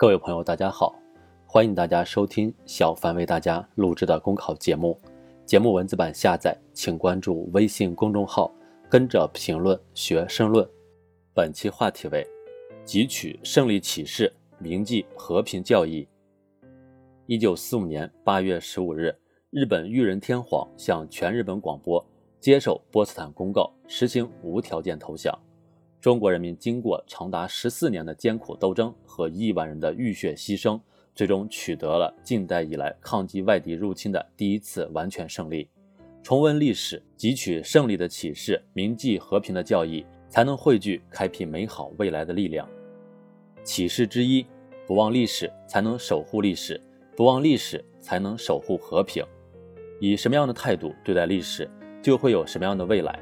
各位朋友，大家好，欢迎大家收听小凡为大家录制的公考节目。节目文字版下载，请关注微信公众号，跟着评论学申论。本期话题为：汲取胜利启示，铭记和平教义。一九四五年八月十五日，日本裕仁天皇向全日本广播接受波茨坦公告，实行无条件投降。中国人民经过长达十四年的艰苦斗争和亿万人的浴血牺牲，最终取得了近代以来抗击外敌入侵的第一次完全胜利。重温历史，汲取胜利的启示，铭记和平的教义，才能汇聚开辟美好未来的力量。启示之一：不忘历史，才能守护历史；不忘历史，才能守护和平。以什么样的态度对待历史，就会有什么样的未来。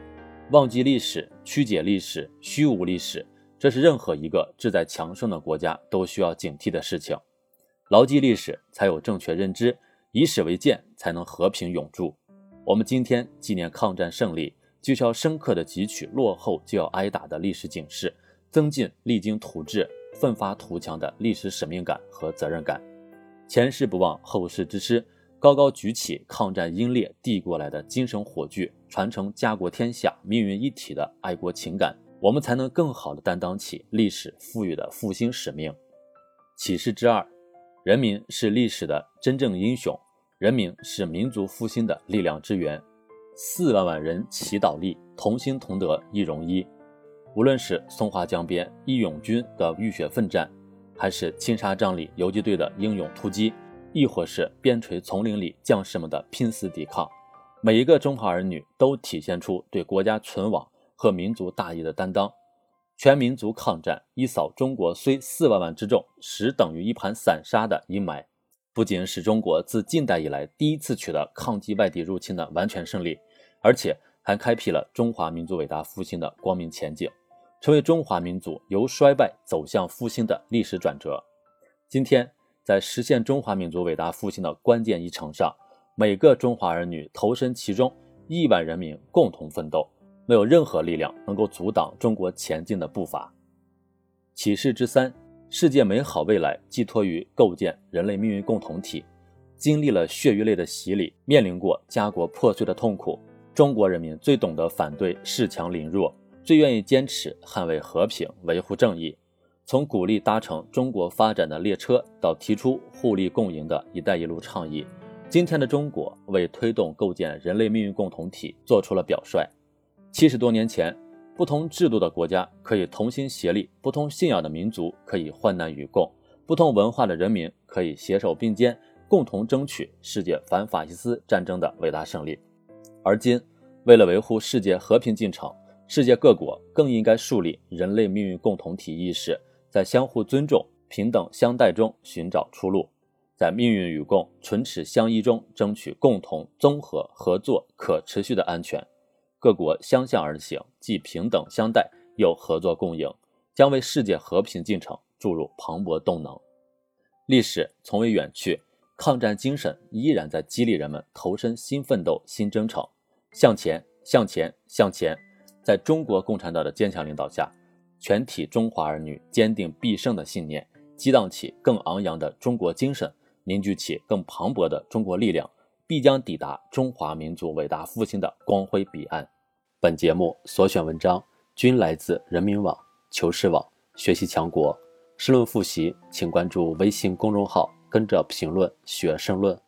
忘记历史、曲解历史、虚无历史，这是任何一个志在强盛的国家都需要警惕的事情。牢记历史，才有正确认知；以史为鉴，才能和平永驻。我们今天纪念抗战胜利，就是要深刻的汲取落后就要挨打的历史警示，增进励精图治、奋发图强的历史使命感和责任感。前事不忘，后事之师。高高举起抗战英烈递过来的精神火炬，传承家国天下命运一体的爱国情感，我们才能更好地担当起历史赋予的复兴使命。启示之二：人民是历史的真正英雄，人民是民族复兴的力量之源。四万万人齐倒立，同心同德一荣一。无论是松花江边义勇军的浴血奋战，还是青纱帐里游击队的英勇突击。亦或是边陲丛林里将士们的拼死抵抗，每一个中华儿女都体现出对国家存亡和民族大义的担当。全民族抗战一扫中国虽四万万之众，实等于一盘散沙的阴霾，不仅使中国自近代以来第一次取得抗击外敌入侵的完全胜利，而且还开辟了中华民族伟大复兴的光明前景，成为中华民族由衰败走向复兴的历史转折。今天。在实现中华民族伟大复兴的关键一程上，每个中华儿女投身其中，亿万人民共同奋斗，没有任何力量能够阻挡中国前进的步伐。启示之三：世界美好未来寄托于构建人类命运共同体。经历了血与泪的洗礼，面临过家国破碎的痛苦，中国人民最懂得反对恃强凌弱，最愿意坚持捍卫和平、维护正义。从鼓励搭乘中国发展的列车，到提出互利共赢的一带一路倡议，今天的中国为推动构建人类命运共同体做出了表率。七十多年前，不同制度的国家可以同心协力，不同信仰的民族可以患难与共，不同文化的人民可以携手并肩，共同争取世界反法西斯战争的伟大胜利。而今，为了维护世界和平进程，世界各国更应该树立人类命运共同体意识。在相互尊重、平等相待中寻找出路，在命运与共、唇齿相依中争取共同、综合、合作、可持续的安全。各国相向而行，既平等相待，又合作共赢，将为世界和平进程注入磅礴动能。历史从未远去，抗战精神依然在激励人们投身新奋斗、新征程，向前，向前，向前！在中国共产党的坚强领导下。全体中华儿女坚定必胜的信念，激荡起更昂扬的中国精神，凝聚起更磅礴的中国力量，必将抵达中华民族伟大复兴的光辉彼岸。本节目所选文章均来自人民网、求是网、学习强国。申论复习，请关注微信公众号，跟着评论学申论。